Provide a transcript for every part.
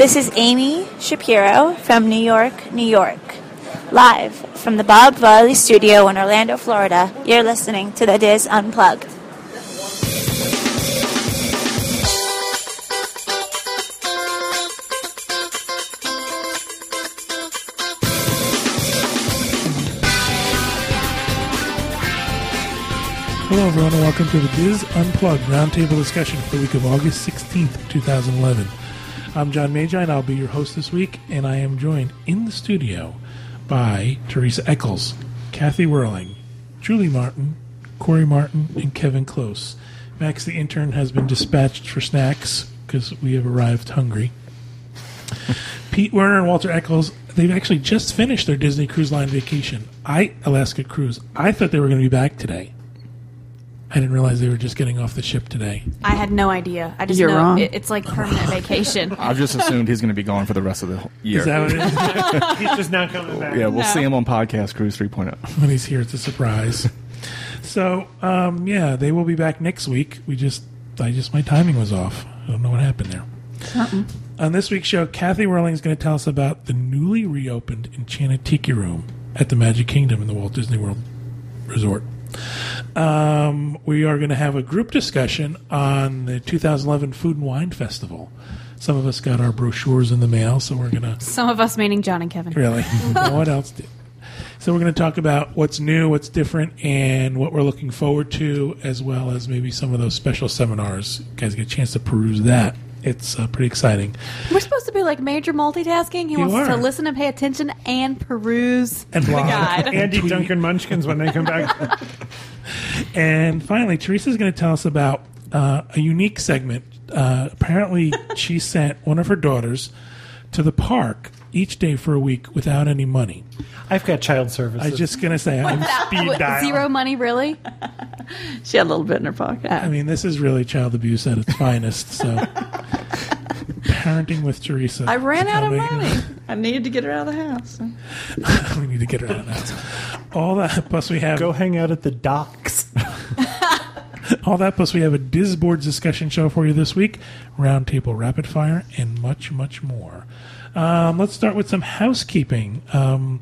This is Amy Shapiro from New York, New York. Live from the Bob Varley studio in Orlando, Florida, you're listening to The DIS Unplugged. Hello, everyone, and welcome to the DIS Unplugged Roundtable Discussion for the week of August 16th, 2011. I'm John Magi, and I'll be your host this week, and I am joined in the studio by Teresa Eccles, Kathy Werling, Julie Martin, Corey Martin, and Kevin Close. Max, the intern, has been dispatched for snacks because we have arrived hungry. Pete Werner and Walter Eccles, they've actually just finished their Disney Cruise Line vacation. I, Alaska Cruise, I thought they were going to be back today. I didn't realize they were just getting off the ship today. I had no idea. I just You're know wrong. It, it's like permanent vacation. I've just assumed he's going to be gone for the rest of the year. Is that what it is? He's just not coming back. yeah, we'll No. see him on Podcast Cruise oh. 3.0. when he's here, it's a surprise. so, um, yeah, they will be back next week. We just, I just, my timing was off. I don't know what happened there. On this week's show, Kathy Werling is going to tell us about the newly reopened Enchanted Tiki Room at the Magic Kingdom in the Walt Disney World Resort. Um, we are going to have a group discussion on the 2011 Food and Wine Festival. Some of us got our brochures in the mail, so we're going to Some of us, meaning John and Kevin. Really? one else did. So we're going to talk about what's new, what's different, and what we're looking forward to, as well as maybe some of those special seminars. You guys get a chance to peruse that. It's uh, pretty exciting. We're supposed to be like major multitasking. He You wants us are. to listen and pay attention and peruse And the blog. guide. And eat Tweet. Dunkin' Munchkins when they come back. And finally, Teresa's going to tell us about uh, a unique segment. Uh, apparently, she sent one of her daughters to the park each day for a week without any money. I've got child services. I was just going to say, I'm, speed dial. Zero money, really? She had a little bit in her pocket. I mean, this is really child abuse at its finest. So, parenting with Teresa. I ran out of money. I needed to get her out of the house. we need to get her out of that. All that plus we have Go hang out at the docks. all that plus we have a Disboards discussion show for you this week, roundtable rapid fire, and much much more. Um, let's start with some housekeeping. Um,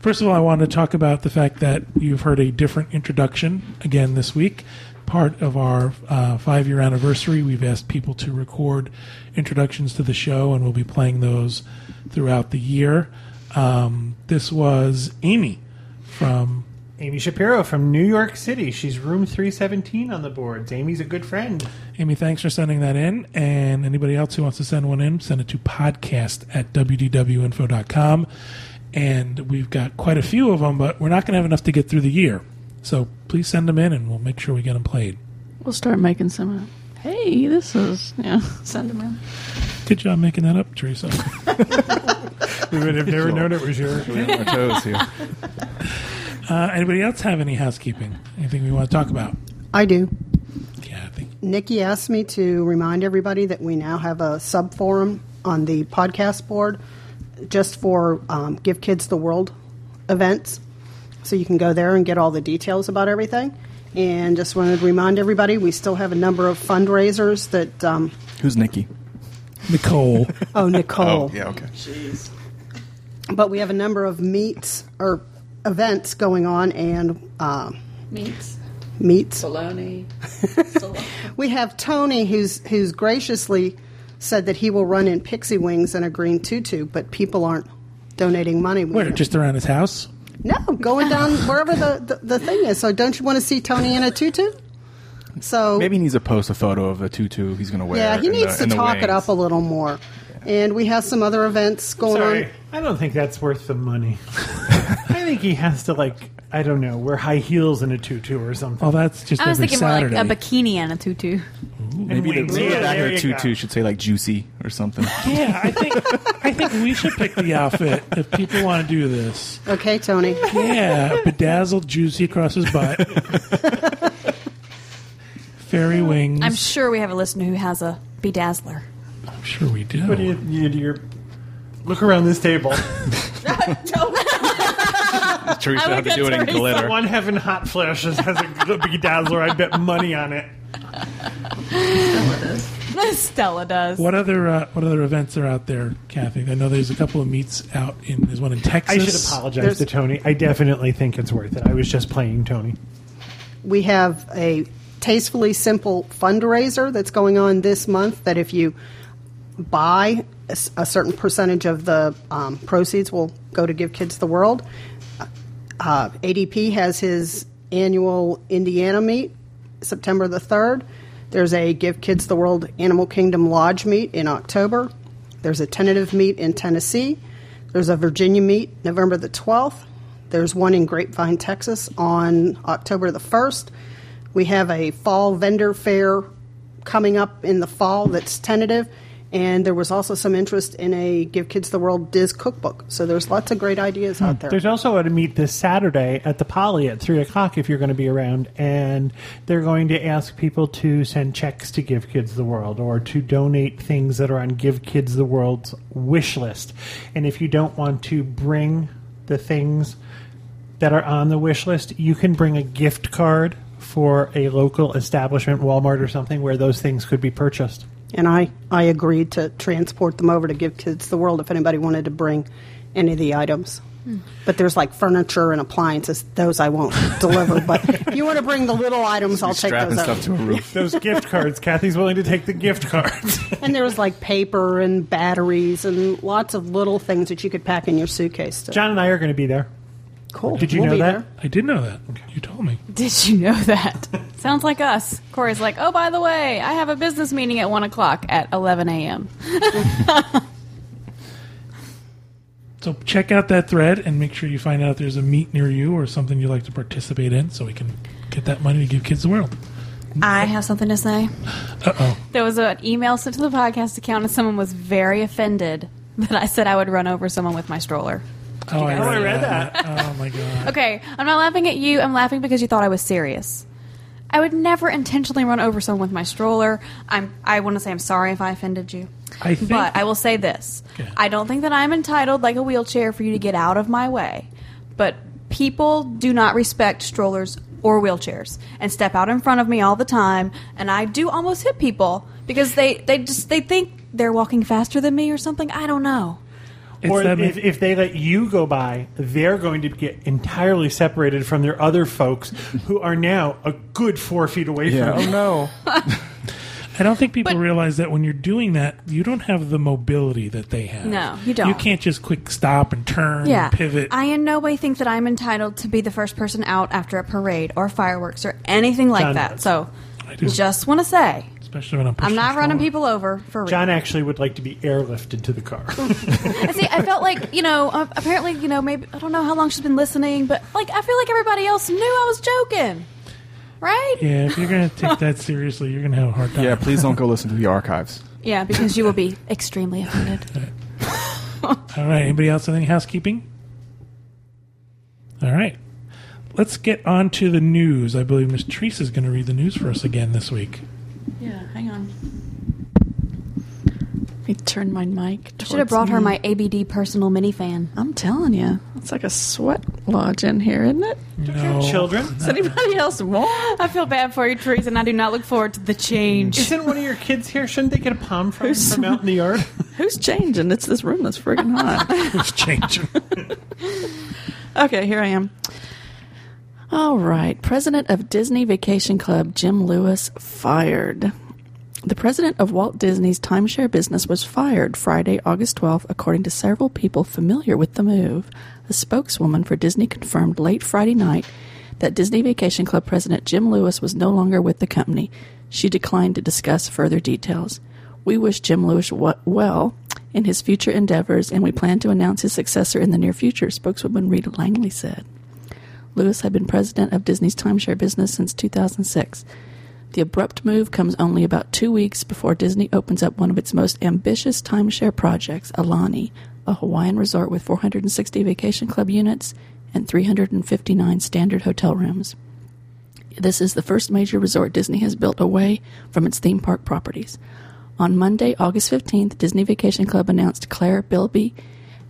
first of all, I want to talk about the fact that you've heard a different introduction again this week. Part of our uh, five year anniversary, we've asked people to record introductions to the show, and we'll be playing those throughout the year. Um, this was Amy from Amy Shapiro from New York City. She's room 317 on the boards. Amy's a good friend. Amy, thanks for sending that in. And anybody else who wants to send one in, send it to podcast at wdwinfo.com. And we've got quite a few of them, but we're not going to have enough to get through the year. So please send them in and we'll make sure we get them played. We'll start making some. Uh, hey, this is yeah. Send them in. Good job making that up, Teresa. We would have never known it was yours. We're on our toes here. Uh, anybody else have any housekeeping? Anything we want to talk about? I do. Kathy. Nikki asked me to remind everybody that we now have a sub forum on the podcast board just for um, Give Kids the World events. So you can go there and get all the details about everything. And just wanted to remind everybody we still have a number of fundraisers that, um, Who's Nikki? Nicole. oh, Nicole. Oh, yeah, okay. Jeez. But we have a number of meets or events going on and uh, Meats, meets. bologna. We have Tony, who's who's graciously said that he will run in pixie wings and a green tutu, but people aren't donating money. Where? Just around his house? no, going down wherever the, the, the thing is. So don't you want to see Tony in a tutu? So Maybe he needs to post a photo of the tutu he's going to wear. yeah, he needs the- to talk it up a little more. And we have some other events going Sorry. on. I don't think that's worth the money. I think he has to, like, I don't know, wear high heels and a tutu or something. Oh, that's just I was every thinking more like a bikini and a tutu. Maybe the, wings. maybe the Yeah, back there of the you tutu go. should say like juicy or something. yeah, I think I think we should pick the outfit if people want to do this. Okay, Tony. Yeah, bedazzled, juicy across his butt. Fairy wings. I'm sure we have a listener who has a bedazzler. I'm sure we do. What do you, you, you're, look around this table. Teresa I had to do it in Teresa glitter. One having hot flashes has a bedazzler. I bet money on it. Stella does. What other uh, what other events are out there, Kathy? I know there's a couple of meets out in. There's one in Texas. I should apologize There's- to Tony. I definitely think it's worth it. I was just playing Tony. we have a tastefully simple fundraiser that's going on this month that if you buy a, s- a certain percentage of the um, proceeds will go to give kids the world uh, adp has his annual indiana meet september the 3rd there's a give kids the world animal kingdom lodge meet in october there's a tentative meet in tennessee there's a virginia meet november the 12th there's one in Grapevine, Texas on October the 1st. We have a fall vendor fair coming up in the fall that's tentative. And there was also some interest in a Give Kids the World Diz cookbook. So there's lots of great ideas out hmm. there. There's also a meet this Saturday at the Poly at three o'clock if you're going to be around, and they're going to ask people to send checks to Give Kids the World or to donate things that are on Give Kids the World's wish list. And if you don't want to bring the things that are on the wish list, you can bring a gift card for a local establishment, Walmart or something, where those things could be purchased. And I, I agreed to transport them over to Give Kids the World if anybody wanted to bring any of the items. But there's like furniture and appliances; those I won't deliver. But if you want to bring the little items, I'll take strapping those. stuff Out. to a roof. Those gift cards, Kathy's willing to take the gift cards. And there was like paper and batteries and lots of little things that you could pack in your suitcase. To, John and I are going to be there. Cool. Did you We'll know be that? there. I did know that. You told me. Did you know that? Sounds like us. Corey's like, oh, by the way, I have a business meeting at 1 o'clock at 11 a.m. So check out that thread and make sure you find out if there's a meet near you or something you'd like to participate in, so we can get that money to give kids the world. I have something to say. Uh oh. There was an email sent to the podcast account, and someone was very offended that I said I would run over someone with my stroller. Oh, oh, I Oh, I read, read that. Oh my god. Okay, I'm not laughing at you. I'm laughing because you thought I was serious. I would never intentionally run over someone with my stroller. I'm. I want to say I'm sorry if I offended you. I think- but I will say this: Okay. I don't think that I'm entitled, like a wheelchair, for you to get out of my way. But people do not respect strollers or wheelchairs and step out in front of me all the time. And I do almost hit people because they they just they think they're walking faster than me or something. I don't know. It's or if, if they let you go by, they're going to get entirely separated from their other folks who are now a good four feet away Yeah. from Oh no. I don't think people But- realize that when you're doing that, you don't have the mobility that they have. No, you don't. You can't just quick stop and turn Yeah, and pivot. I in no way think that I'm entitled to be the first person out after a parade or fireworks or anything like John that. does. So, I just want to say, Especially when I'm I'm not running stroller. people over for real. John actually would like to be airlifted to the car. And see, I felt like you know, uh, apparently, you know, maybe I don't know how long she's been listening, but like I feel like everybody else knew I was joking, right? Yeah, if you're going to take that seriously, you're going to have a hard time. Yeah, please don't go listen to the archives. Yeah, because you will be extremely offended. All right. Anybody else have any housekeeping? All right. Let's get on to the news. I believe Miss Teresa is going to read the news for us again this week. Yeah, hang on. I turned my mic. Should have brought her my ABD personal mini fan. I'm telling you, it's like a sweat lodge in here, isn't it? No. Children, Does anybody else want? I feel bad for you, Teresa, and I do not look forward to the change. isn't one of your kids here? Shouldn't they get a palm from, from out in the yard? Who's changing? It's this room that's friggin' hot. It's changing. Okay, here I am. All right. President of Disney Vacation Club, Jim Lewis, fired. The president of Walt Disney's timeshare business was fired Friday, August 12th, according to several people familiar with the move. A spokeswoman for Disney confirmed late Friday night that Disney Vacation Club president Jim Lewis was no longer with the company. She declined to discuss further details. We wish Jim Lewis well in his future endeavors, and we plan to announce his successor in the near future, spokeswoman Rita Langley said. Lewis had been president of Disney's timeshare business since 2006. The abrupt move comes only about two weeks before Disney opens up one of its most ambitious timeshare projects, Aulani, a Hawaiian resort with 460 vacation club units and 359 standard hotel rooms. This is the first major resort Disney has built away from its theme park properties. On Monday, August 15th, Disney Vacation Club announced Claire Bilby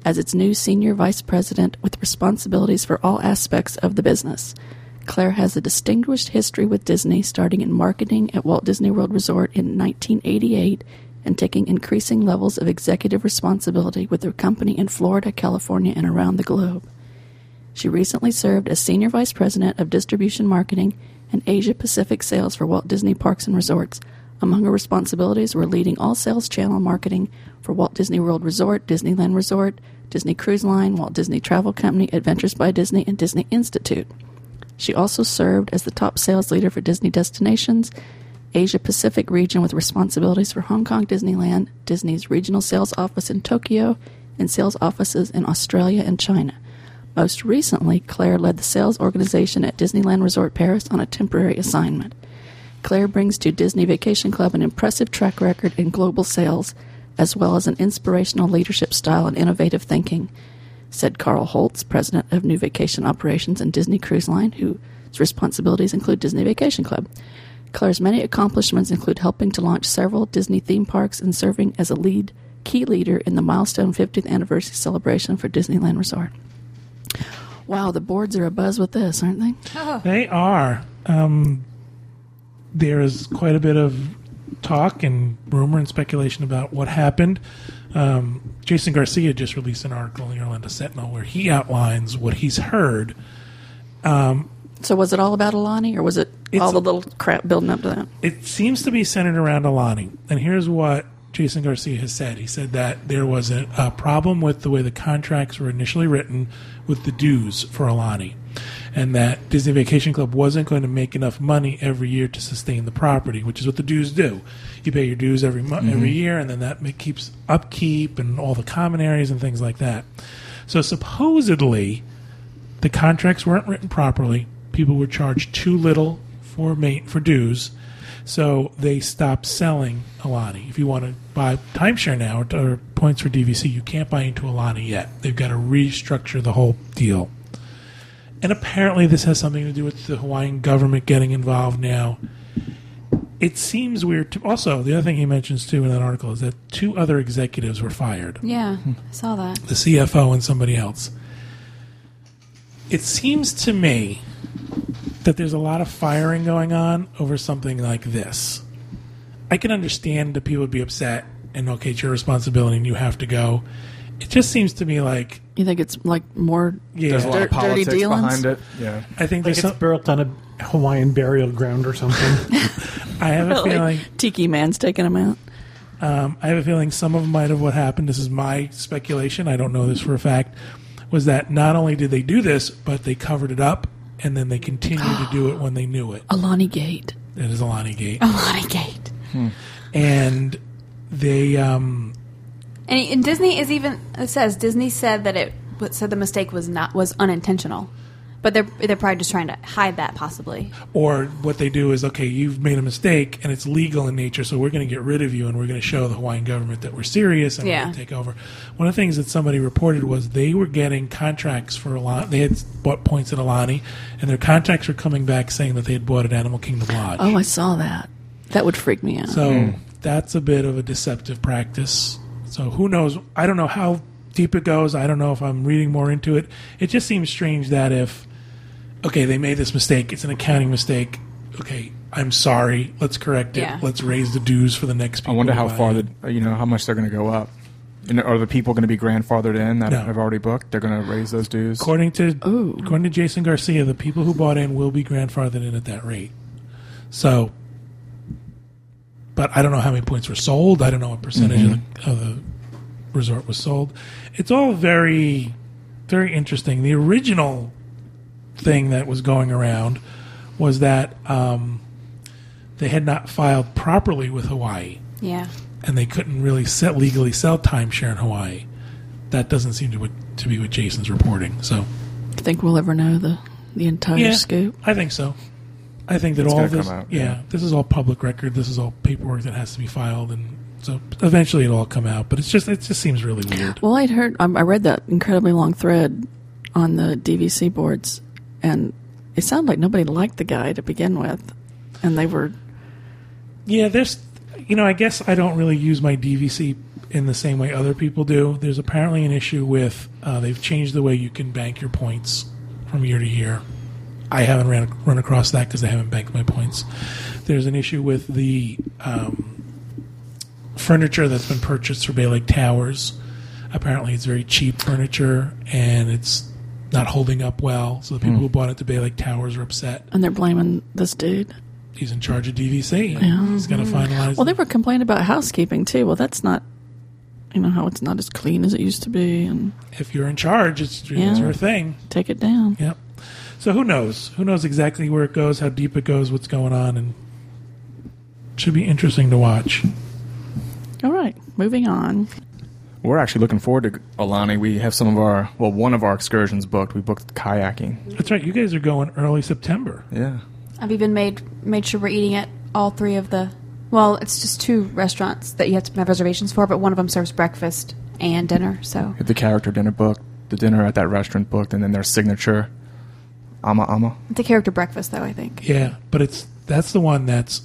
as its new senior vice president with responsibilities for all aspects of the business. Claire has a distinguished history with Disney, starting in marketing at Walt Disney World Resort in 1988 and taking increasing levels of executive responsibility with her company in Florida, California, and around the globe. She recently served as Senior Vice President of Distribution Marketing and Asia Pacific Sales for Walt Disney Parks and Resorts. Among her responsibilities were leading all sales channel marketing for Walt Disney World Resort, Disneyland Resort, Disney Cruise Line, Walt Disney Travel Company, Adventures by Disney, and Disney Institute. She also served as the top sales leader for Disney Destinations, Asia Pacific region with responsibilities for Hong Kong Disneyland, Disney's regional sales office in Tokyo, and sales offices in Australia and China. Most recently, Claire led the sales organization at Disneyland Resort Paris on a temporary assignment. Claire brings to Disney Vacation Club an impressive track record in global sales, as well as an inspirational leadership style and innovative thinking, said Karl Holz, president of New Vacation Operations and Disney Cruise Line, whose responsibilities include Disney Vacation Club. Claire's many accomplishments include helping to launch several Disney theme parks and serving as a lead key leader in the milestone 50th anniversary celebration for Disneyland Resort. Wow, the boards are abuzz with this, aren't they? They are. Um, there is quite a bit of talk and rumor and speculation about what happened. Um, Jason Garcia just released an article in the Orlando Sentinel where he outlines what he's heard. So was it all about Aulani, or was it all the little crap building up to that? It seems to be centered around Aulani. And here's what Jason Garcia has said. He said that there was a, a problem with the way the contracts were initially written with the dues for Aulani. And that Disney Vacation Club wasn't going to make enough money every year to sustain the property, which is what the dues do. You pay your dues every mo- every mm-hmm. year, and then that keeps upkeep and all the common areas and things like that. So supposedly, the contracts weren't written properly. People were charged too little for ma- for dues, so they stopped selling Aulani. If you want to buy timeshare now or, or points for DVC, you can't buy into Aulani yet. They've got to restructure the whole deal. And apparently, this has something to do with the Hawaiian government getting involved now. It seems weird. To, also, the other thing he mentions too in that article is that two other executives were fired Yeah, I saw that. the CFO and somebody else. It seems to me that there's a lot of firing going on over something like this. I can understand that people would be upset and okay, it's your responsibility and you have to go. It just seems to me like You think it's like more yeah, There's a lot Dirt- of dirty politics dealings? behind it. Yeah. I think Like there's it's some, built on a Hawaiian burial ground or something. I have a like feeling Tiki Man's taking them out? Um, I have a feeling some of them might have what happened. This is my speculation. I don't know this for a fact. Was that not only did they do this, but they covered it up, and then they continued to do it when they knew it. Aulani Gate. It is Aulani Gate, Aulani Gate. and they. Um, And, and Disney is even it says Disney said that it said the mistake was not was unintentional, but they're they're probably just trying to hide that possibly. or what they do is okay, you've made a mistake, and it's legal in nature, so we're going to get rid of you, and we're going to show the Hawaiian government that we're serious and we're going to take over. One of the things that somebody reported was they were getting contracts for Aulani. They had bought points at Aulani, and their contracts were coming back saying that they had bought at Animal Kingdom Lodge. Oh, I saw that. That would freak me out. So hmm. that's a bit of a deceptive practice. So who knows? I don't know how deep it goes. I don't know if I'm reading more into it. It just seems strange that if, okay, they made this mistake, it's an accounting mistake. Okay, I'm sorry. Let's correct it. Yeah. Let's raise the dues for the next I wonder how far it. the you know how much they're going to go up. And are the people going to be grandfathered in that No. have already booked? They're going to raise those dues. According to Ooh. according to Jason Garcia, the people who bought in will be grandfathered in at that rate. So, but I don't know how many points were sold. I don't know what percentage of, the, of the resort was sold. It's all very, very interesting. The original thing that was going around was that um, they had not filed properly with Hawaii Yeah, and they couldn't really sell, legally sell timeshare in Hawaii. That doesn't seem to, what, to be what Jason's reporting. So, I think we'll ever know the the entire yeah, scoop? I think so. I think that It's all this, come out, yeah, yeah. this is all public record. This is all paperwork that has to be filed, and so eventually it'll all come out. But it's just, it just seems really weird. Well, I'd heard, um, I read that incredibly long thread on the DVC boards, and it sounded like nobody liked the guy to begin with, and they were Yeah, there's, you know, I guess I don't really use my DVC in the same way other people do. There's apparently an issue with uh, they've changed the way you can bank your points from year to year. I haven't ran, run across that because I haven't banked my points. There's an issue with the um, furniture that's been purchased for Bay Lake Towers. Apparently, it's very cheap furniture and it's not holding up well. So the people who bought it to Bay Lake Towers are upset. And they're blaming this dude. He's in charge of DVC. He's going to finalize. Well, they were complaining about housekeeping too. Well, that's not, you know, how it's not as clean as it used to be, and if you're in charge, it's, it's your thing. take it down. Yep. So who knows? Who knows exactly where it goes, how deep it goes, what's going on, and should be interesting to watch. All right, moving on. We're actually looking forward to Aulani. We have some of our, well, one of our excursions booked. We booked kayaking. That's right. You guys are going early September. Yeah. I've even made made sure we're eating at all three of the. Well, it's just two restaurants that you have to have reservations for, but one of them serves breakfast and dinner. So The character dinner booked, the dinner at that restaurant booked, and then their signature, ama ama. the character breakfast, though I think. Yeah, but it's that's the one that's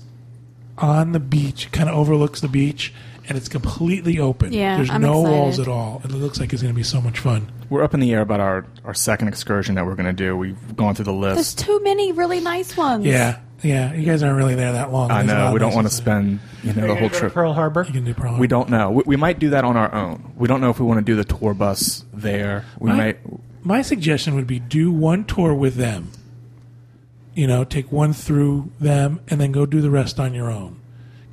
on the beach, kind of overlooks the beach, and it's completely open. Yeah, there's I'm no excited. walls at all. It looks like it's going to be so much fun. We're up in the air about our, our second excursion that we're going to do. We've gone through the list. There's too many really nice ones. Yeah, yeah. You guys aren't really there that long. I There's a lot know. of We don't nice want to ones spend, you know, the whole gonna to trip. Pearl Harbor. You can do probably. We don't know. We, we might do that on our own. We don't know if we want to do the tour bus there. We My- might. My suggestion would be do one tour with them. You know, take one through them, and then go do the rest on your own.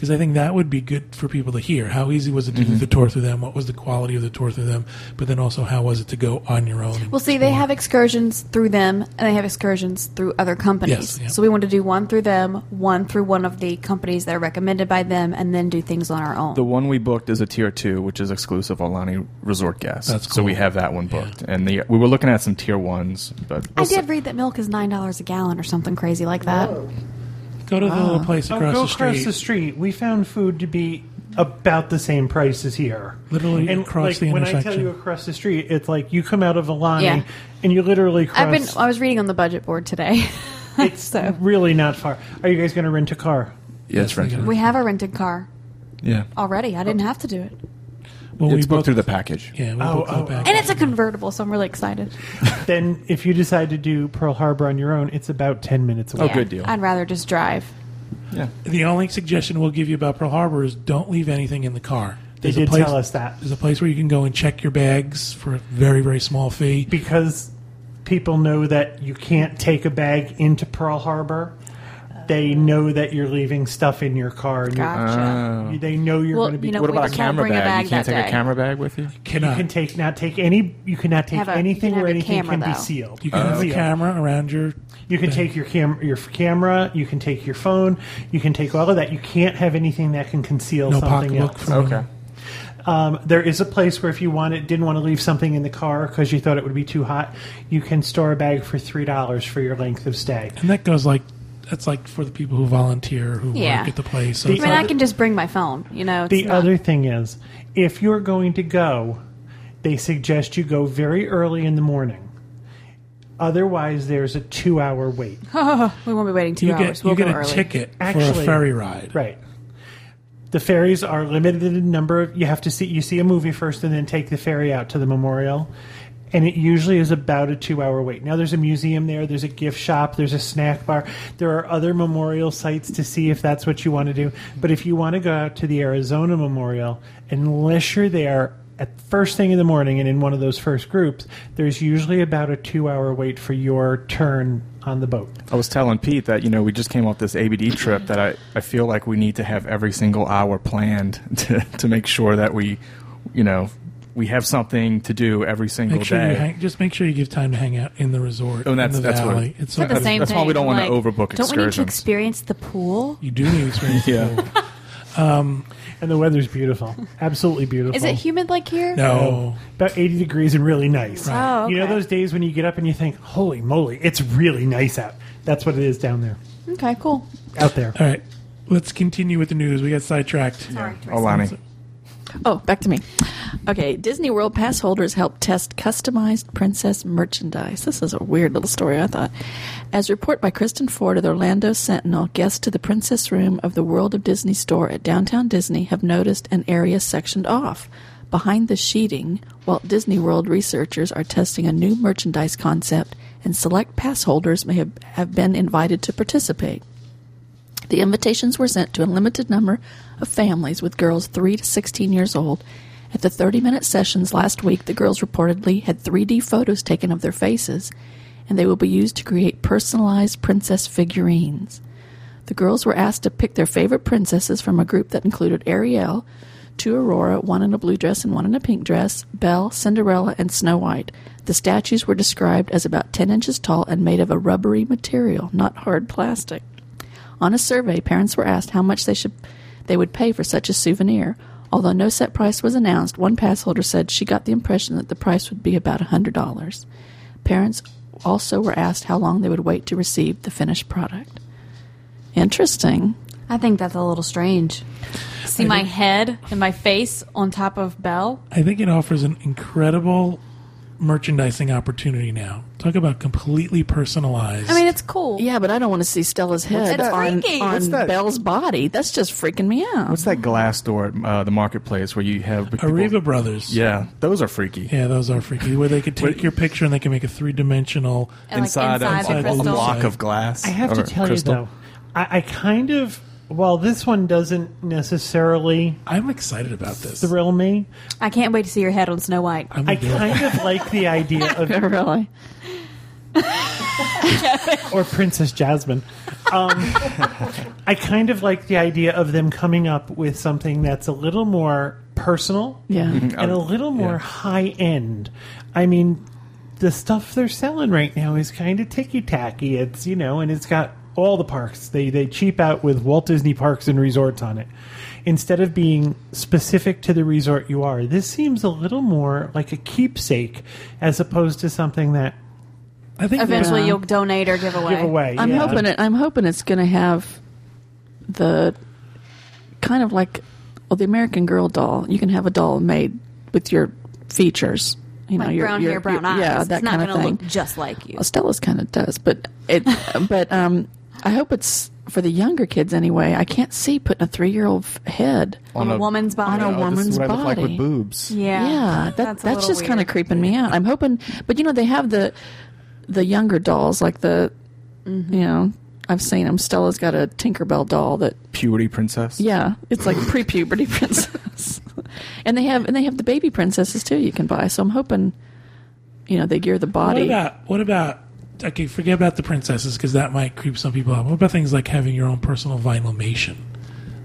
Because I think that would be good for people to hear. How easy was it to do mm-hmm. the tour through them? What was the quality of the tour through them? But then also, how was it to go on your own? Well, see, they explore? have excursions through them, and they have excursions through other companies. Yes, yeah. So we want to do one through them, one through one of the companies that are recommended by them, and then do things on our own. The one we booked is a tier two, which is exclusive Aulani Resort guests. That's cool. So we have that one booked, and the we were looking at some tier ones, but I did read that milk is nine dollars a gallon or something crazy like that. Go to the little place Oh, across go the across street. the street. We found food to be about the same price as here. Literally and across like, the when I tell intersection. you across the street, it's like you come out of Aulani Yeah. and you literally cross. I've been. I was reading on the budget board today. it's so really not far. Are you guys going to rent a car? yes, they rented. got we have a rented car Yeah, already. I didn't have to do it, well, it's we booked booked through the package. Yeah, we Oh, booked the oh, package. and it's a convertible, so I'm really excited. Then, if you decide to do Pearl Harbor on your own, it's about ten minutes away. Oh, good deal. I'd rather just drive. Yeah, The only suggestion we'll give you about Pearl Harbor is don't leave anything in the car. They There's a did place, tell us that There's a place where you can go and check your bags for a very, very small fee. because people know that you can't take a bag into Pearl Harbor. They know that you're leaving stuff in your car. And Gotcha. you- they know you're Well, going to be. you know, What we about a just won't camera bring a bag? bag You can't that take day. a camera bag with you. you Cannot. can take not take any. You cannot take Have a- you anything can have where a anything camera, can be though. sealed. You can have a Sealed. camera around your. You can take your cam your f- camera. You can take your phone. You can take all of that. You can't have anything that can conceal No something pocketbook else. from Okay. Um, there is a place where if you wanted, didn't want to leave something in the car because you thought it would be too hot, you can store a bag for three dollars for your length of stay. And that goes like. That's like for the people who volunteer, who Yeah. work at the place. So The I mean, like- I can just bring my phone. You know, The not- other thing is, if you're going to go, they suggest you go very early in the morning. Otherwise, there's a two-hour wait. we won't be waiting two you hours. get we'll you get a early. ticket for Actually- a ferry ride. Right. The ferries are limited in number. You have to see you see a movie first, and then take the ferry out to the memorial. And it usually is about a two-hour wait. Now, there's a museum there. There's a gift shop. There's a snack bar. There are other memorial sites to see if that's what you want to do. But if you want to go out to the Arizona Memorial, unless you're there at first thing in the morning and in one of those first groups, there's usually about a two-hour wait for your turn on the boat. I was telling Pete that you know we just came off this ABD trip that I, I feel like we need to have every single hour planned to to make sure that we you know we have something to do every single Make sure day. you hang, just make sure you give time to hang out in the resort. Oh, and that's- in the that's what- valley. it's But the That's- same that's thing. why we don't wanna like, overbook Don't we need to experience the pool? you do need to experience. Yeah. Um, and the weather's beautiful. Absolutely beautiful. Is it humid like here? No, about 80 degrees and really nice. Oh, okay. You know those days when you get up and you think, holy moly, it's really nice out. That's what it is down there. Okay, cool. Out there. All right, let's continue with the news. We got sidetracked. Aulani. Oh, back to me. Okay, Disney World Pass holders help test customized princess merchandise. This is a weird little story, I thought. As reported by Kristen Ford of the Orlando Sentinel, guests to the Princess Room of the World of Disney store at Downtown Disney have noticed an area sectioned off. Behind the sheeting, Walt Disney World researchers are testing a new merchandise concept, and select pass holders may have, have been invited to participate. The invitations were sent to a limited number of families with girls 3 to 16 years old. At the 30 minute sessions last week, the girls reportedly had 3D photos taken of their faces, and they will be used to create personalized princess figurines. The girls were asked to pick their favorite princesses from a group that included Ariel, two Aurora, one in a blue dress and one in a pink dress, Belle, Cinderella, and Snow White. The statues were described as about 10 inches tall and made of a rubbery material, not hard plastic. On a survey, parents were asked how much they should they would pay for such a souvenir. Although no set price was announced, one pass holder said she got the impression that the price would be about a $100. Parents also were asked how long they would wait to receive the finished product. Interesting. I think that's a little strange. See my head and my face on top of Belle. I think it offers an incredible merchandising opportunity now. Talk about completely personalized. I mean, it's cool. Yeah, but I don't want to see Stella's head that? on, Freaky. on that? Belle's body. That's just freaking me out. What's that glass door at uh, the marketplace where you have people- Arribas Brothers. Yeah, those are freaky. Yeah, those are freaky. Where they could take your picture and they can make a three dimensional. And, like, inside, inside a, the a, a crystal. block of glass. I have to tell crystal. you though, I, I kind of well, this one doesn't necessarily I'm excited about this. thrill me. I can't wait to see your head on Snow White. I'm I gonna do it. kind of like the idea of really? or Princess Jasmine. Um, I kind of like the idea of them coming up with something that's a little more personal Yeah. and a little more yeah. high end. I mean, the stuff they're selling right now is kind of ticky tacky. It's you know, and it's got all the parks. They they cheap out with Walt Disney Parks and Resorts on it. Instead of being specific to the resort you are, this seems a little more like a keepsake as opposed to something that I think Eventually, you'll donate or give away. give away. I'm yeah. hoping it. I'm hoping it's going to have the kind of like well, the American Girl doll. You can have a doll made with your features. You know, Like your, brown your- hair, brown your- eyes. Yeah, that it's not kind of gonna thing. look just like you. Well, Stella's kind of does, but it. but um, I hope it's for the younger kids anyway. I can't see putting a three year old head. On a woman's body. On a this is woman's what I look like with body. boobs. Yeah, Yeah, that, that's, that's, a little just kind of creeping me out. I'm hoping, but you know, they have the the younger dolls, like the, Mm-hmm. you know, I've seen them. Stella's got a Tinkerbell doll that, Puberty princess. yeah, it's like pre-puberty princess, and they have and they have the baby princesses too. You can buy. So I'm hoping, you know, they gear the What body. about what about? Okay, forget about the princesses because that might creep some people out. What about things like having your own personal vinylmation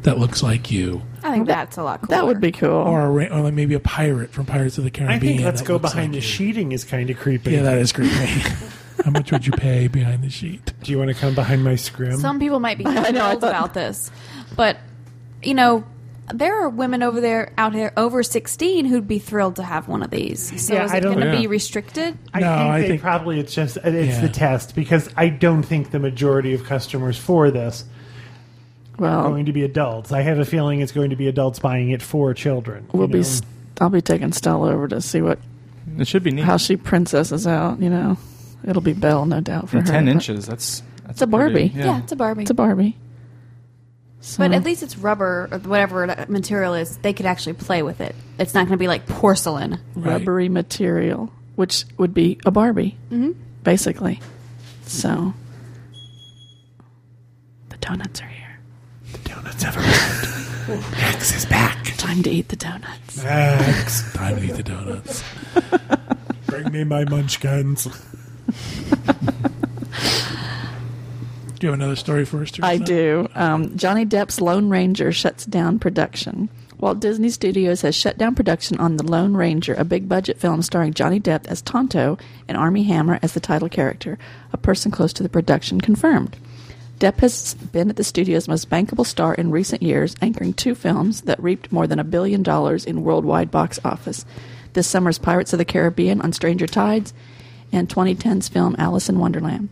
that looks like you, I think that's a lot cooler. that would be cool. or a, ra- or like maybe a pirate from Pirates of the Caribbean? I think let's that go looks behind like the you. sheeting is kind of creepy. Yeah, that is creepy. How much would you pay behind the sheet? Do you want to come behind my scrim? Some people might be I know, I thrilled thought- about this, but you know, there are women over there out here over sixteen who'd be thrilled to have one of these. So Yeah, is it going to Yeah. be restricted? I No, think I they think- probably it's just it's Yeah. the test because I don't think the majority of customers for this are going to be adults. I have a feeling it's going to be adults buying it for children. you we'll be. know? s- I'll be taking Stella over to see what It should be neat. how she princesses out. You know, it'll be Belle, no doubt for And her. ten inches. That's that's It's a Barbie. pretty- Yeah, it's a Barbie. It's a Barbie. So, but at least it's rubber or whatever the material is. They could actually play with it. It's not going to be like porcelain. Right. rubbery material, which would be a Barbie, mm-hmm. basically. So the donuts are here. the donuts have arrived. Max is back. Time to eat the donuts. Max, Time to eat the donuts. bring me my munchkins. Do you have another story for us? I do. Um, Johnny Depp's Lone Ranger shuts down production. Walt Disney Studios has shut down production on The Lone Ranger, a big budget film starring Johnny Depp as Tonto and Armie Hammer as the title character. A person close to the production confirmed. Depp has been at the studio's most bankable star in recent years, anchoring two films that reaped more than a billion dollars in worldwide box office. This summer's Pirates of the Caribbean on Stranger Tides and 2010's film Alice in Wonderland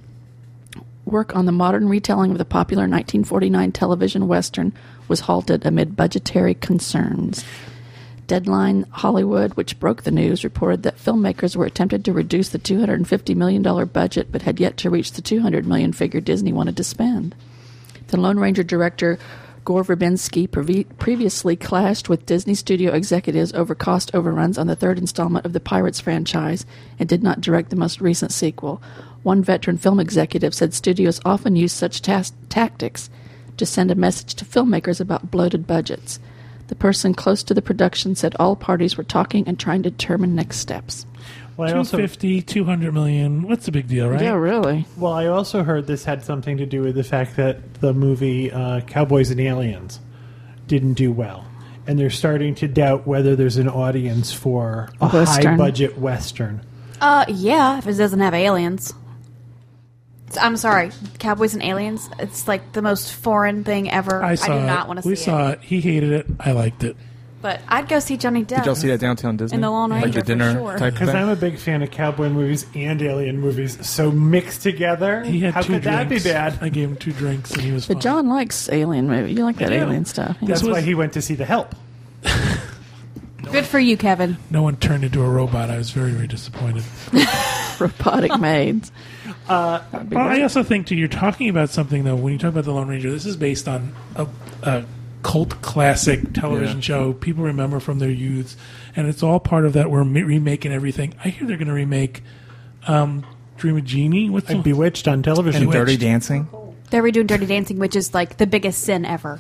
work on the modern retelling of the popular 1949 television western was halted amid budgetary concerns. Deadline Hollywood, which broke the news, reported that filmmakers were attempted to reduce the $250 million budget but had yet to reach the 200 million figure Disney wanted to spend. The Lone Ranger director Gore Verbinski previ- previously clashed with Disney studio executives over cost overruns on the third installment of the Pirates franchise and did not direct the most recent sequel. One veteran film executive said studios often use such tas- tactics to send a message to filmmakers about bloated budgets. The person close to the production said all parties were talking and trying to determine next steps. Well, I also 250, 200 million. What's the big deal, right? Yeah, really. well, I also heard this had something to do with the fact that the movie uh, Cowboys and Aliens didn't do well, and they're starting to doubt whether there's an audience for a Western. high budget western. Uh, yeah, if it doesn't have aliens. I'm sorry, Cowboys and Aliens. It's like the most foreign thing ever. I saw do not want to see it. We saw it. He hated it. I liked it. But I'd go see Johnny Depp. Did y'all see that downtown Disney? In the Lone like Ranger, the for dinner sure. type Because thing? I'm a big fan of cowboy movies and alien movies, so mixed together. He had how two could that be bad? I gave him two drinks and he was But fine. John likes alien movie. You like that do. alien stuff. This That's was- why he went to see The Help. Good for you, Kevin. no one turned into a robot. I was very, very disappointed. Robotic maids. Well, I also think too. You're talking about something though. When you talk about the Lone Ranger, this is based on a, a cult classic television Yeah. show people remember from their youths, and it's all part of that. We're remaking everything. I hear they're going to remake um, Dream of Jeannie. What's the Like Bewitched on television. and Dirty Dancing. They're redoing Dirty Dancing, which is like the biggest sin ever.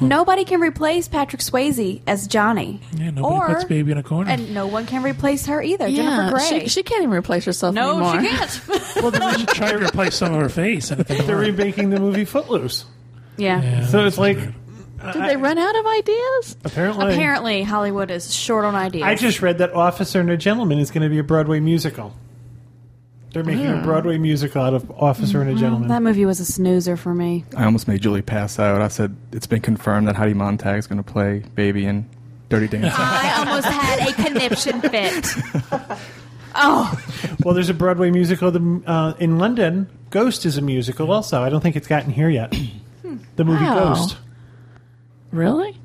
Nobody can replace Patrick Swayze as Johnny. Yeah, nobody or, puts baby in a corner. And no one can replace her either. Jennifer Grey. She, she can't even replace herself no, anymore. she can't. well, then they should try to replace some of her face. And They're remaking the movie Footloose. yeah. Yeah, So it's like, weird. Uh, Did they run out of ideas? apparently. Apparently, Hollywood is short on ideas. I just read that Officer and a Gentleman is going to be a Broadway musical. They're making a hmm. Broadway musical out of Officer and a mm-hmm. Gentleman. that movie was a snoozer for me. I almost made Julie pass out. I said it's been confirmed that Heidi Montag is going to play Baby in Dirty Dancing. I almost had a conniption fit. Oh, Well, there's a Broadway musical the, uh, in London. Ghost is a musical also. I don't think it's gotten here yet. Hmm. the movie Wow. Ghost. Really?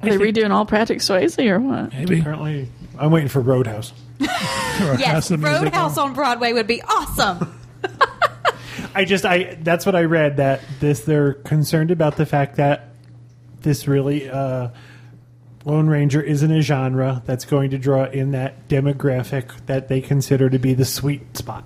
Are they redoing all Patrick Swayze or what? maybe Apparently, I'm waiting for Roadhouse. Yes, House of Music. Roadhouse on Broadway would be awesome. I just I that's what I read that this they're concerned about the fact that this really uh, Lone Ranger isn't a genre that's going to draw in that demographic that they consider to be the sweet spot.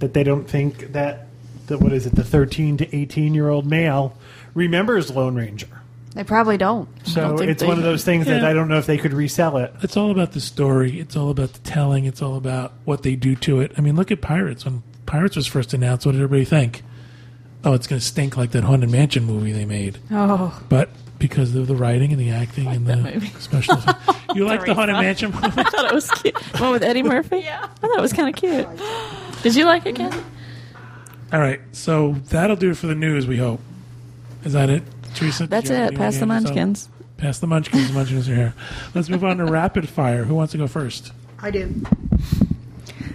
That they don't think that the what is it the 13 to 18 year old male remembers Lone Ranger. They probably don't. So think it's they- one of those things that I don't know if they could resell it. It's all about the story. It's all about the telling. It's all about what they do to it. I mean, look at Pirates. When Pirates was first announced, what did everybody think? Oh, it's going to stink like that Haunted Mansion movie they made. Oh, But because of the writing and the acting and the special effects. You like the Haunted Mansion movie? I thought it was cute. The one with Eddie Murphy? Yeah. I thought it was kind of cute. Did you like it, Ken? All right. So that'll do it for the news, we hope. Is that it, Teresa? That's it. any Pass the ideas yourself? munchkins. Pass the munchkins. Munchkins are here. Let's move on to rapid fire. Who wants to go first? I do.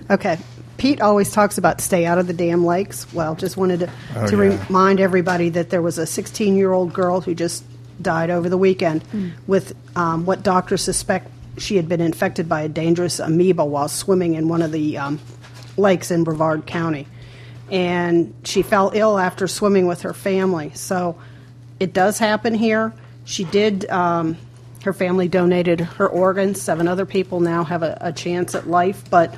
Okay. Pete always talks about stay out of the damn lakes. Well, just wanted to, Oh, to yeah. remind everybody that there was a 16 year old girl who just died over the weekend with um, what doctors suspect she had been infected by a dangerous amoeba while swimming in one of the um, lakes in Brevard County. And she fell ill after swimming with her family. So it does happen here. She did. Um, her family donated her organs. Seven other people now have a, a chance at life, but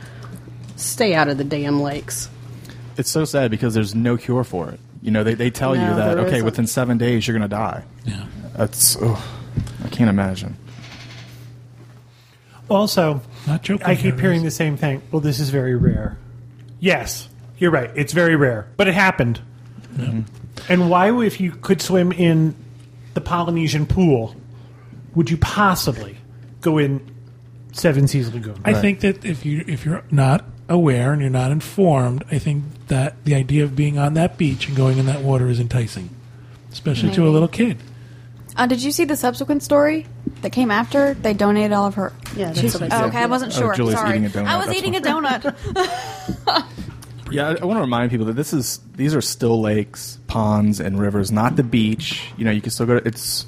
stay out of the damn lakes. It's so sad because there's no cure for it. You know, they, they tell No, you that, there okay, isn't. within seven days you're going to die. Yeah. That's, oh, I can't imagine. Also, Not joking. I keep there hearing the same thing. Well, this is very rare. Yes, you're right. It's very rare, but it happened. And why, if you could swim in the Polynesian pool, would you possibly go in Seven Seas Lagoon? I think that if you if you're not aware and you're not informed, I think that the idea of being on that beach and going in that water is enticing, especially to a Maybe. little kid. uh, did you see the subsequent story that came after? They donated all of her. Yeah, that's what I Oh, said. okay, I wasn't Oh, sure. Julie's Sorry, eating a donut, I was that's eating why. a donut. Yeah, I, I want to remind people that this is these are still lakes, ponds, and rivers, not the beach. You know, you can still go. To, it's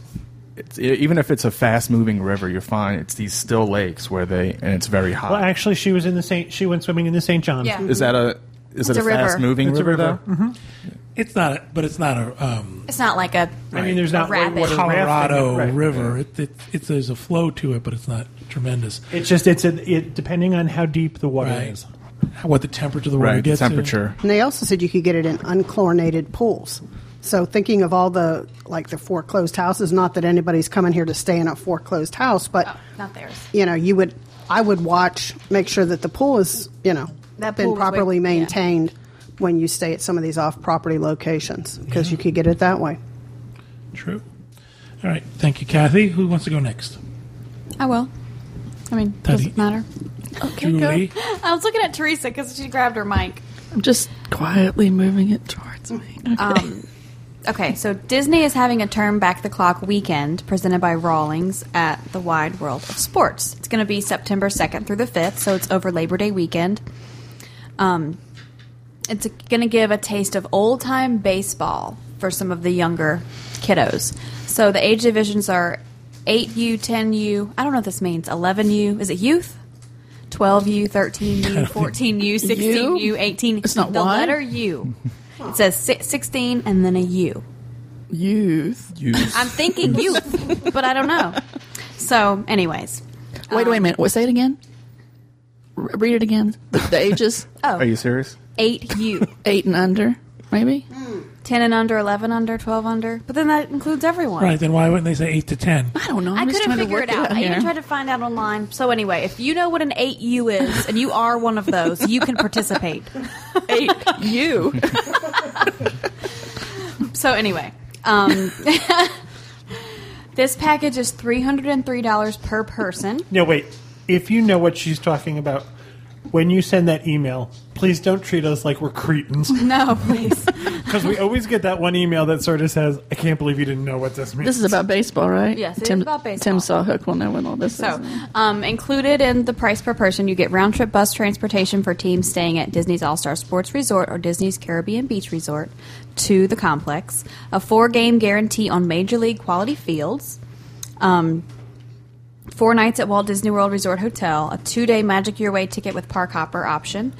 it's even if it's a fast moving river, you're fine. It's these still lakes where they and it's very hot. Well, actually, she was in the Saint. She went swimming in the St. John's. Yeah. is that a is it a, a river. fast moving It's river, river. though? It's not, a, but it's not a um, It's not like a. I mean, there's a not rapid. whitewater Colorado rafting, right. River. It, it, it's there's a flow to it, but it's not tremendous. It's just it's a, it depending on how deep the water Right. is. What the temperature of the water Right, the gets to. temperature. And they also said you could get it in unchlorinated pools. So thinking of all the like the foreclosed houses, not that anybody's coming here to stay in a foreclosed house, but Oh, not theirs. you know, you would I would watch, make sure that the pool is, you know, That been properly way- yeah. maintained when you stay at some of these off-property locations because you could get it that way. True. All right. Thank you, Kathy. Who wants to go next? I will. I mean, Teddy. doesn't matter. Okay, Julie. I was looking at Teresa because she grabbed her mic. I'm just quietly moving it towards me. Okay. Um, okay, so Disney is having a turn back the clock weekend presented by Rawlings at the Wide World of Sports. It's going to be September 2nd through the 5th, so it's over Labor Day weekend. Um, it's going to give a taste of old time baseball for some of the younger kiddos. So the age divisions are 8U, 10U, I don't know what this means, 11U, is it youth? 12U, 13U, 14U, 16U, 18. It's not the Y? letter U. It says si- 16 and then a U. Youth. Use. I'm thinking youth, but I don't know. So, anyways. Wait, wait a um, minute. What? Say it again. R- read it again. The, the ages. Oh, Are you serious? 8U. Eight and under, maybe. 10 and under, 11 under, 12 under. But then that includes everyone. Right. Then why wouldn't they say eight to ten? I don't know. I'm I couldn't trying to figure work it out. I even tried to find out online. So anyway, if you know what an 8U is and you are one of those, you can participate. 8U. So anyway, um, this package is $303 per person. No, wait. If you know what she's talking about, when you send that email, please don't treat us like we're cretins. No, please. Because we always get that one email that sort of says, I can't believe you didn't know what this means. This is about baseball, right? Yes, it is Tim, about baseball. Tim Sawhook will know when all this So, is. um, included in the price per person, you get round trip bus transportation for teams staying at Disney's All Star Sports Resort or Disney's Caribbean Beach Resort to the complex, a four game guarantee on Major League quality fields, um, four nights at Walt Disney World Resort Hotel, a two day Magic Your Way ticket with Park Hopper option.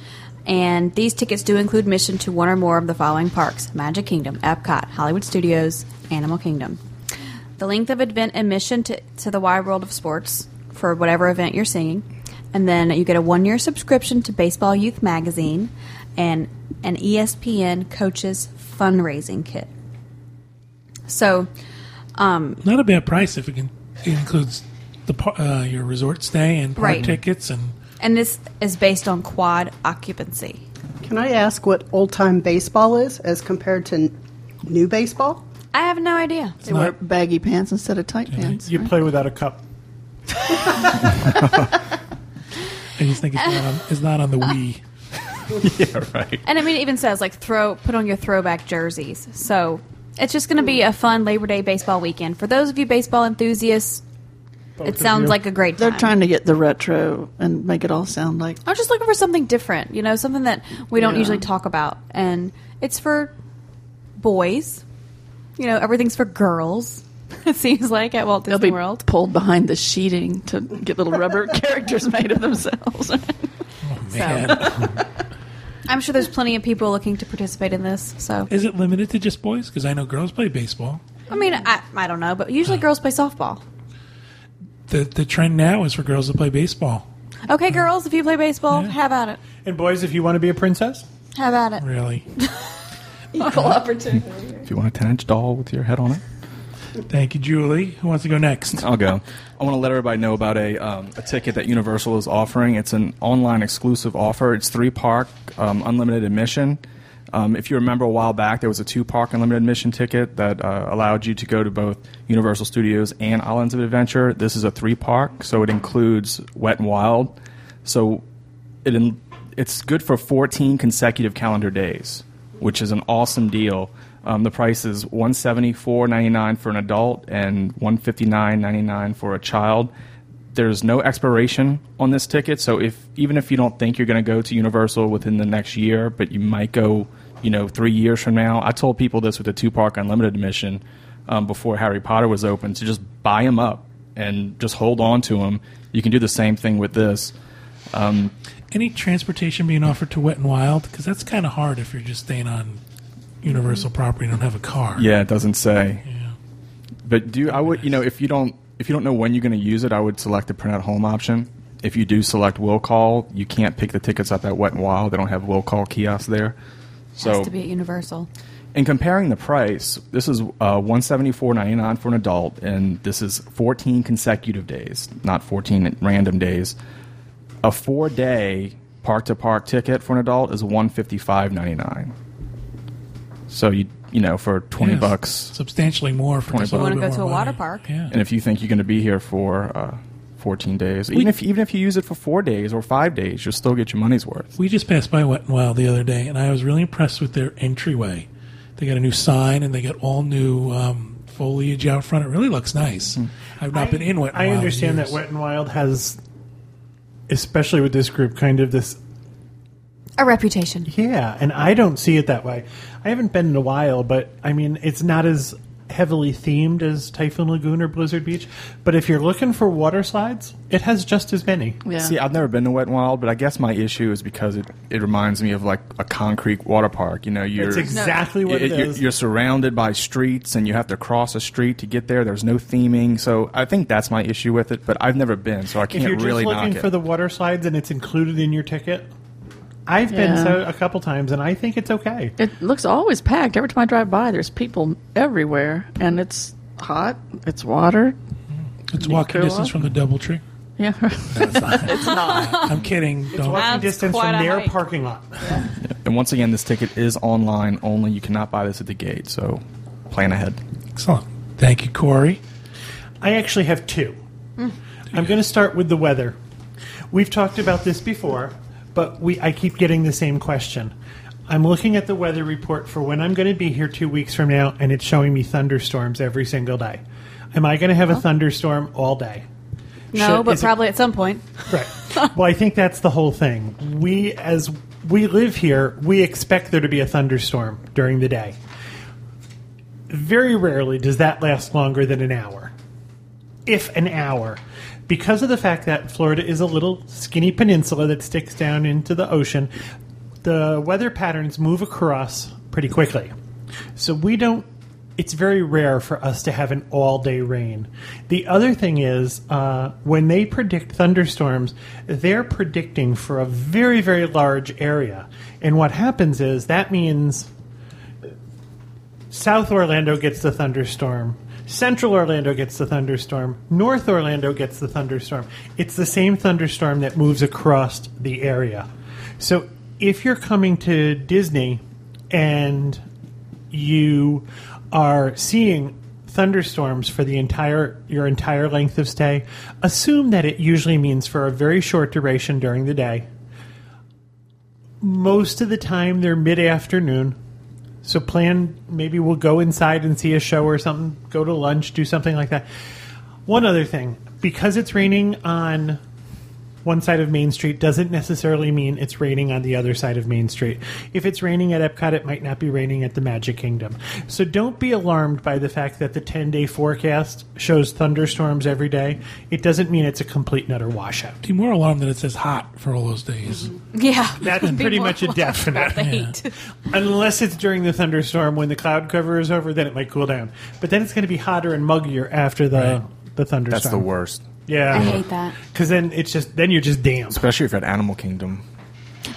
And these tickets do include mission to one or more of the following parks Magic Kingdom, Epcot, Hollywood Studios, Animal Kingdom. The length of event admission to, to the Wide World of Sports for whatever event you're seeing. And then you get a one year subscription to Baseball Youth Magazine and an ESPN Coaches Fundraising Kit. So, um, Not a bad price if it, can, it includes the uh, your resort stay and park Right. tickets and and this is based on quad occupancy. Can I ask what old-time baseball is as compared to n- new baseball? I have no idea. They wear baggy pants instead of tight pants. you right? play without a cup. I just think it's not on, it's not on the Wii. yeah, right. And I mean, it even says like throw put on your throwback jerseys. So it's just going to be a fun Labor Day baseball weekend for those of you baseball enthusiasts. Both it sounds you. like a great They're trying to get the retro and make it all sound like I'm just looking for something different, you know, something that we don't Yeah. usually talk about, and it's for boys. You know, everything's for girls. It seems like at Walt they'll Disney be World. pulled behind the sheeting to get little rubber characters made of themselves. Oh, man. I'm sure there's plenty of people looking to participate in this. So, Is it limited to just boys? Because I know girls play baseball. I mean, I, I don't know, but usually girls play softball. The the trend now is for girls to play baseball. Okay, girls, if you play baseball, Yeah. have at it. And boys, if you want to be a princess, Have at it. Really. Equal opportunity. If you want a 10 inch doll with your head on it, Thank you, Julie. Who wants to go next? I'll go. I want to let everybody know about a, um, a ticket that Universal is offering. It's an online exclusive offer. It's three park, um, unlimited admission. Um, if you remember a while back, there was a two park unlimited admission ticket that uh, allowed you to go to both Universal Studios and Islands of Adventure. This is a three park, so it includes Wet and Wild. So it in, it's good for 14 consecutive calendar days, which is an awesome deal. Um, the price is 174.99 for an adult and 159.99 for a child. There's no expiration on this ticket, so if even if you don't think you're going to go to Universal within the next year, but you might go, you know, three years from now. I told people this with the two park unlimited admission um, before Harry Potter was open to just buy them up and just hold on to them. You can do the same thing with this. Um, Any transportation being offered to Wet and Wild? Because that's kind of hard if you're just staying on Universal property and don't have a car. Yeah, it doesn't say. Yeah. But do I would you know if you don't if you don't know when you're going to use it, I would select the print at home option. If you do select will call, you can't pick the tickets up at Wet and Wild. They don't have will call kiosks there. So Has to be at Universal. in comparing the price, this is uh, one seventy four ninety nine for an adult, and this is fourteen consecutive days, not fourteen random days. A four day park to park ticket for an adult is one fifty five ninety nine. So you you know for twenty Yes. bucks, Substantially more for 20 bucks. little You wanna go to a water park? Yeah. and if you think you're going to be here for uh, fourteen days, even if even if you use it for four days or five days, you'll still get your money's worth. We just passed by Wet and Wild the other day, and I was really impressed with their entryway. They got a new sign, and they got all new um, foliage out front. It really looks nice. I've not been in Wet and I Wild. in understand that years. Wet and Wild has, especially with this group, kind of this. A reputation. Yeah, and I don't see it that way. I haven't been in a while, but I mean, it's not as heavily themed as Typhoon Lagoon or Blizzard Beach. But if you're looking for water slides, it has just as many. Yeah. See, I've never been to Wet and Wild, but I guess my issue is because it, it reminds me of like a concrete water park. You know, you're That's exactly what it it- you're, you're surrounded by streets, and you have to cross a street to get there. There's no theming, so I think that's my issue with it. But I've never been, so I if can't if you're just really looking knock for it. the water slides and it's included in your ticket, I've been Yeah. so a couple times, and I think it's okay. It looks always packed. Every time I drive by, there's people everywhere, and it's hot. It's water. It's You walking distance off? from the DoubleTree. Yeah, it's not. I'm kidding. Don't. Walking That's distance from their hike. parking lot. and once again, this ticket is online only. You cannot buy this at the gate, so plan ahead. Excellent. Thank you, Corey. I actually have two. Mm. I'm going to start with the weather. We've talked about this before, but we I keep getting the same question. I'm looking at the weather report for when I'm going to be here two weeks from now, and it's showing me thunderstorms every single day. Am I going to have a oh. thunderstorm all day? No, Should- but is it- probably at some point. Right. well, I think that's the whole thing. We, as we live here, we expect there to be a thunderstorm during the day. Very rarely does that last longer than an hour. If an hour. Because of the fact that Florida is a little skinny peninsula that sticks down into the ocean, the weather patterns move across pretty quickly. So we don't. It's very rare for us to have an all day rain. The other thing is, uh, when they predict thunderstorms, they're predicting for a very, very large area. And what happens is that means South Orlando gets the thunderstorm. Central Orlando gets the thunderstorm. North Orlando gets the thunderstorm. It's the same thunderstorm that moves across the area. So if you're coming to Disney and you are seeing thunderstorms for the entire your entire length of stay, assume that it usually means for a very short duration during the day. Most of the time they're mid-afternoon. So plan maybe we'll go inside and see a show or something, go to lunch, do something like that. One other thing, because it's raining on one side of Main Street doesn't necessarily mean it's raining on the other side of Main Street. If it's raining at Epcot, it might not be raining at the Magic Kingdom. So don't be alarmed by the fact that the 10 day forecast shows thunderstorms every day. It doesn't mean it's a complete and utter washout. Be more alarmed that it says hot for all those days. Yeah. That's pretty much a definite. the heat. Unless it's during the thunderstorm when the cloud cover is over, then it might cool down. But then it's going to be hotter and muggier after the, Right. the thunderstorm. That's the worst, Yeah. I hate that. Because then it's just, then you're just damp. especially if you're at Animal Kingdom.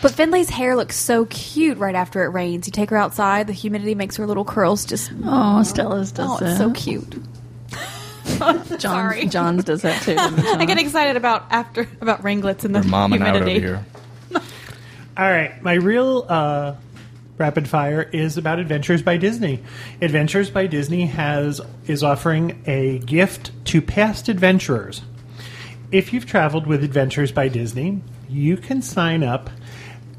But Finley's hair looks so cute right after it rains. You take her outside, the humidity makes her little curls just. Oh, Stella's does Oh, that. it's so cute. John, Sorry. John's does that too. I get excited about after about ringlets and the They're momming out over humidity. here. All right, my real uh, rapid fire is about Adventures by Disney. Adventures by Disney has is offering a gift to past adventurers. If you've traveled with Adventures by Disney, you can sign up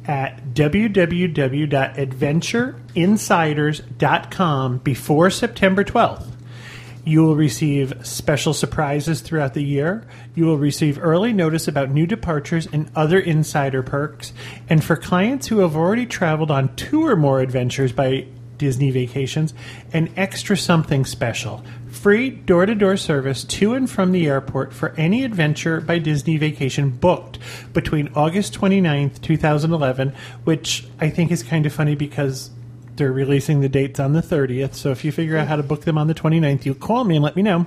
at www.adventureinsiders.com before September 12th. You will receive special surprises throughout the year. You will receive early notice about new departures and other insider perks. And for clients who have already traveled on two or more adventures by Disney vacations, an extra something special. Free door to door service to and from the airport for any adventure by Disney vacation booked between August 29th, 2011, which I think is kind of funny because They're releasing the dates on the 30th, so if you figure out how to book them on the 29th, you call me and let me know.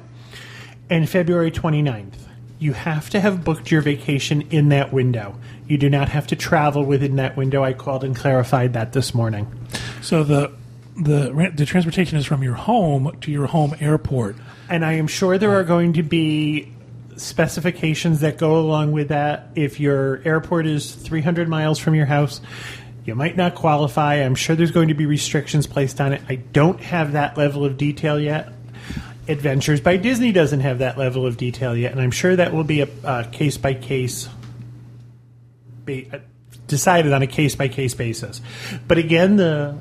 And February 29th. You have to have booked your vacation in that window. You do not have to travel within that window. I called and clarified that this morning. So the the the transportation is from your home to your home airport. And I am sure there are going to be specifications that go along with that. If your airport is 300 miles from your house, you might not qualify. I'm sure there's going to be restrictions placed on it. I don't have that level of detail yet. Adventures by Disney doesn't have that level of detail yet, and I'm sure that will be a case by case decided on a case by case basis. But again, the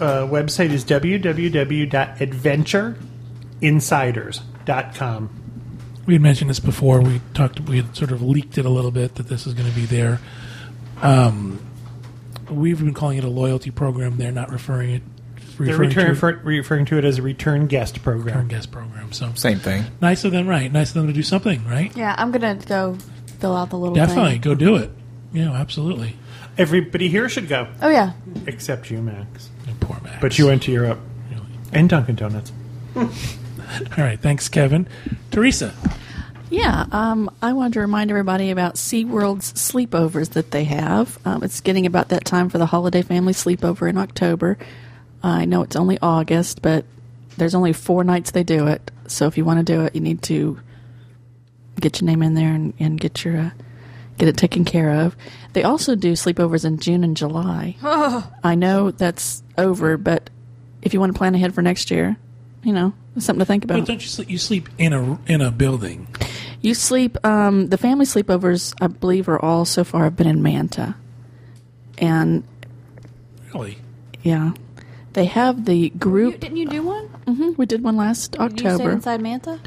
uh, website is www.adventureinsiders.com. We had mentioned this before. We talked. We had sort of leaked it a little bit that this is going to be there. Um, we've been calling it a loyalty program. They're not referring it. They're Referring return, to for, referring to it as a return guest program. return program. guest program. So Same thing. nice of them, right? Nice of them to do something, right? Yeah, I'm gonna go fill out the little Definitely thing. go do it. Yeah, absolutely. Everybody here should go, Oh yeah, except you, Max. And poor Max. But you went to Europe and Dunkin' Donuts. All right. Thanks, Kevin. Teresa. Yeah, um, I wanted to remind everybody about SeaWorld's sleepovers that they have. Um, it's getting about that time for the holiday family sleepover in October. I know it's only August, but there's only four nights they do it. So if you want to do it, you need to get your name in there and, and get your uh, get it taken care of. They also do sleepovers in June and July. I know that's over, but if you want to plan ahead for next year, you know, it's something to think about. But don't you sleep? You sleep in a in a building. You sleep. Um, the family sleepovers, I believe, are all so far have been in Manta, and Really? yeah, they have the you, group. didn't you do one? hmm we did one last You stayed October. inside Manta.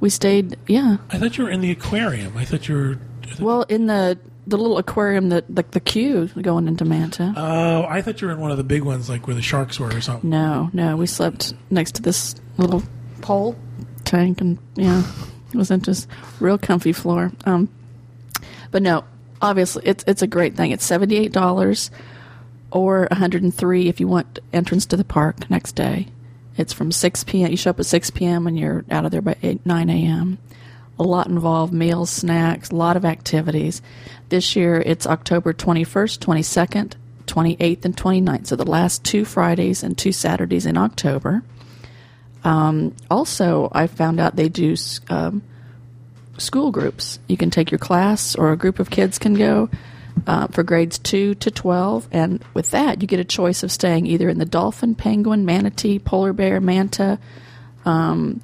We stayed. Yeah, I thought you were in the aquarium. I thought you were. well, in the the little aquarium that like the queue going into Manta. Oh, I thought you were in one of the big ones, like where the sharks were or something. no, no, we slept next to this little Pole. tank, and yeah, it was just real comfy floor. Um, but no, obviously it's it's a great thing. It's seventy eight dollars or one hundred and three if you want entrance to the park next day. It's from six p.m. You show up at six p.m. and you're out of there by eight nine a.m. A lot involved: meals, snacks, a lot of activities. This year it's October twenty first, twenty second, twenty eighth, and 29th. So the last two Fridays and two Saturdays in October. Um, also, I found out they do um, school groups. You can take your class, or a group of kids can go uh, for grades 2 to 12. And with that, you get a choice of staying either in the dolphin, penguin, manatee, polar bear, manta, um,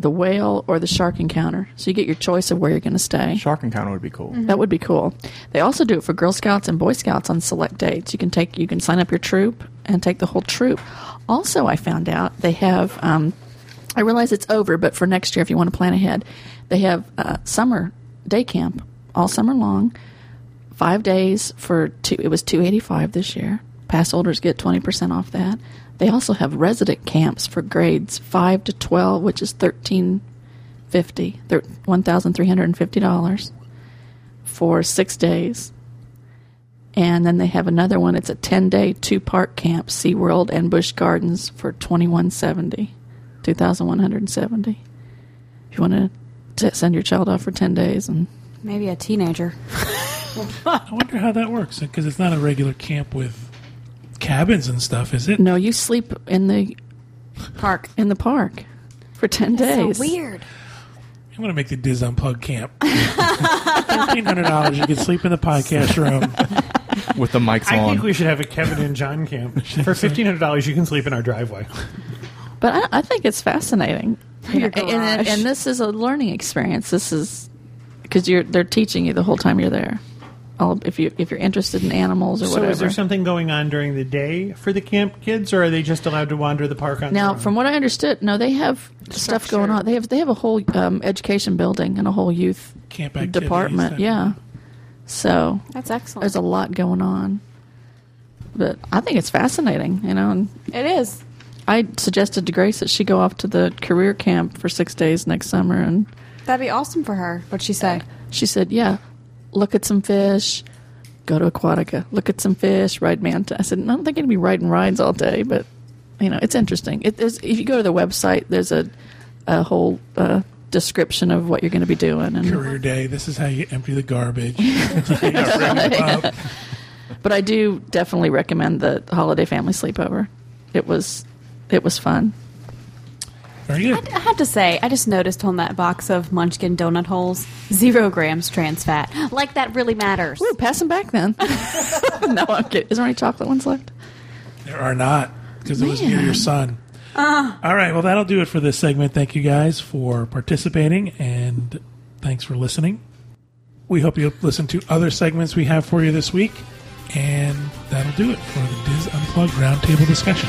the whale, or the shark encounter. So you get your choice of where you're going to stay. Shark encounter would be cool. That would be cool. They also do it for Girl Scouts and Boy Scouts on select dates. You can take, you can sign up your troop and take the whole troop. Also, I found out they have. Um, I realize it's over, but for next year, if you want to plan ahead, they have uh, summer day camp all summer long, five days for two. It was two eighty five this year. Pass holders get twenty percent off that. They also have resident camps for grades five to twelve, which is thirteen fifty, one thousand three hundred and fifty dollars for six days. And then they have another one. It's a ten day two park camp, SeaWorld and Busch Gardens for twenty one seventy, two thousand one hundred and seventy. If you want to send your child off for ten days and Maybe a teenager. I wonder how that works because it's not a regular camp with cabins and stuff, is it? no, you sleep in the Park. in the park for ten days. So weird. I'm going to make the DIS Unplugged camp. Fifteen hundred dollars. You can sleep in the podcast room. with the mics on. I on. think we should have a Kevin and John camp. For fifteen hundred dollars, you can sleep in our driveway. But I, I think it's fascinating. You know, Your and, garage. and this is a learning experience. This is because you're they're teaching you the whole time you're there. All, if you if you're interested in animals or So, whatever. is there something going on during the day for the camp kids, or are they just allowed to wander the park on? Now, their own? from what I understood, no, they have stuff going on. They have they have a whole um, education building and a whole youth Camp department. that- Yeah, so That's excellent. there's a lot going on. But I think it's fascinating, you know. And it is. I suggested to Grace that she go off to the career camp for six days next summer, and That'd be awesome for her. What'd she say? she said, "Yeah, look at some fish, go to Aquatica, look at some fish, ride manta. I said, I don't think I'd be riding rides all day, but you know, it's interesting. It, if you go to the website, there's a a whole uh, description of what you're going to be doing. And Career day. This is how you empty the garbage. This is how you bring them up. but I do definitely recommend the holiday family sleepover. It was it was fun. Very good. I have to say, I just noticed on that box of Munchkin donut holes, zero grams trans fat. Like that really matters. Ooh, pass them back then. no, I'm kidding. Is there any chocolate ones left? There are not because it was near your son. Ah. All right. Well, that'll do it for this segment. Thank you guys for participating and thanks for listening. We hope you'll listen to other segments we have for you this week. And that'll do it for the DIS Unplugged Roundtable discussion.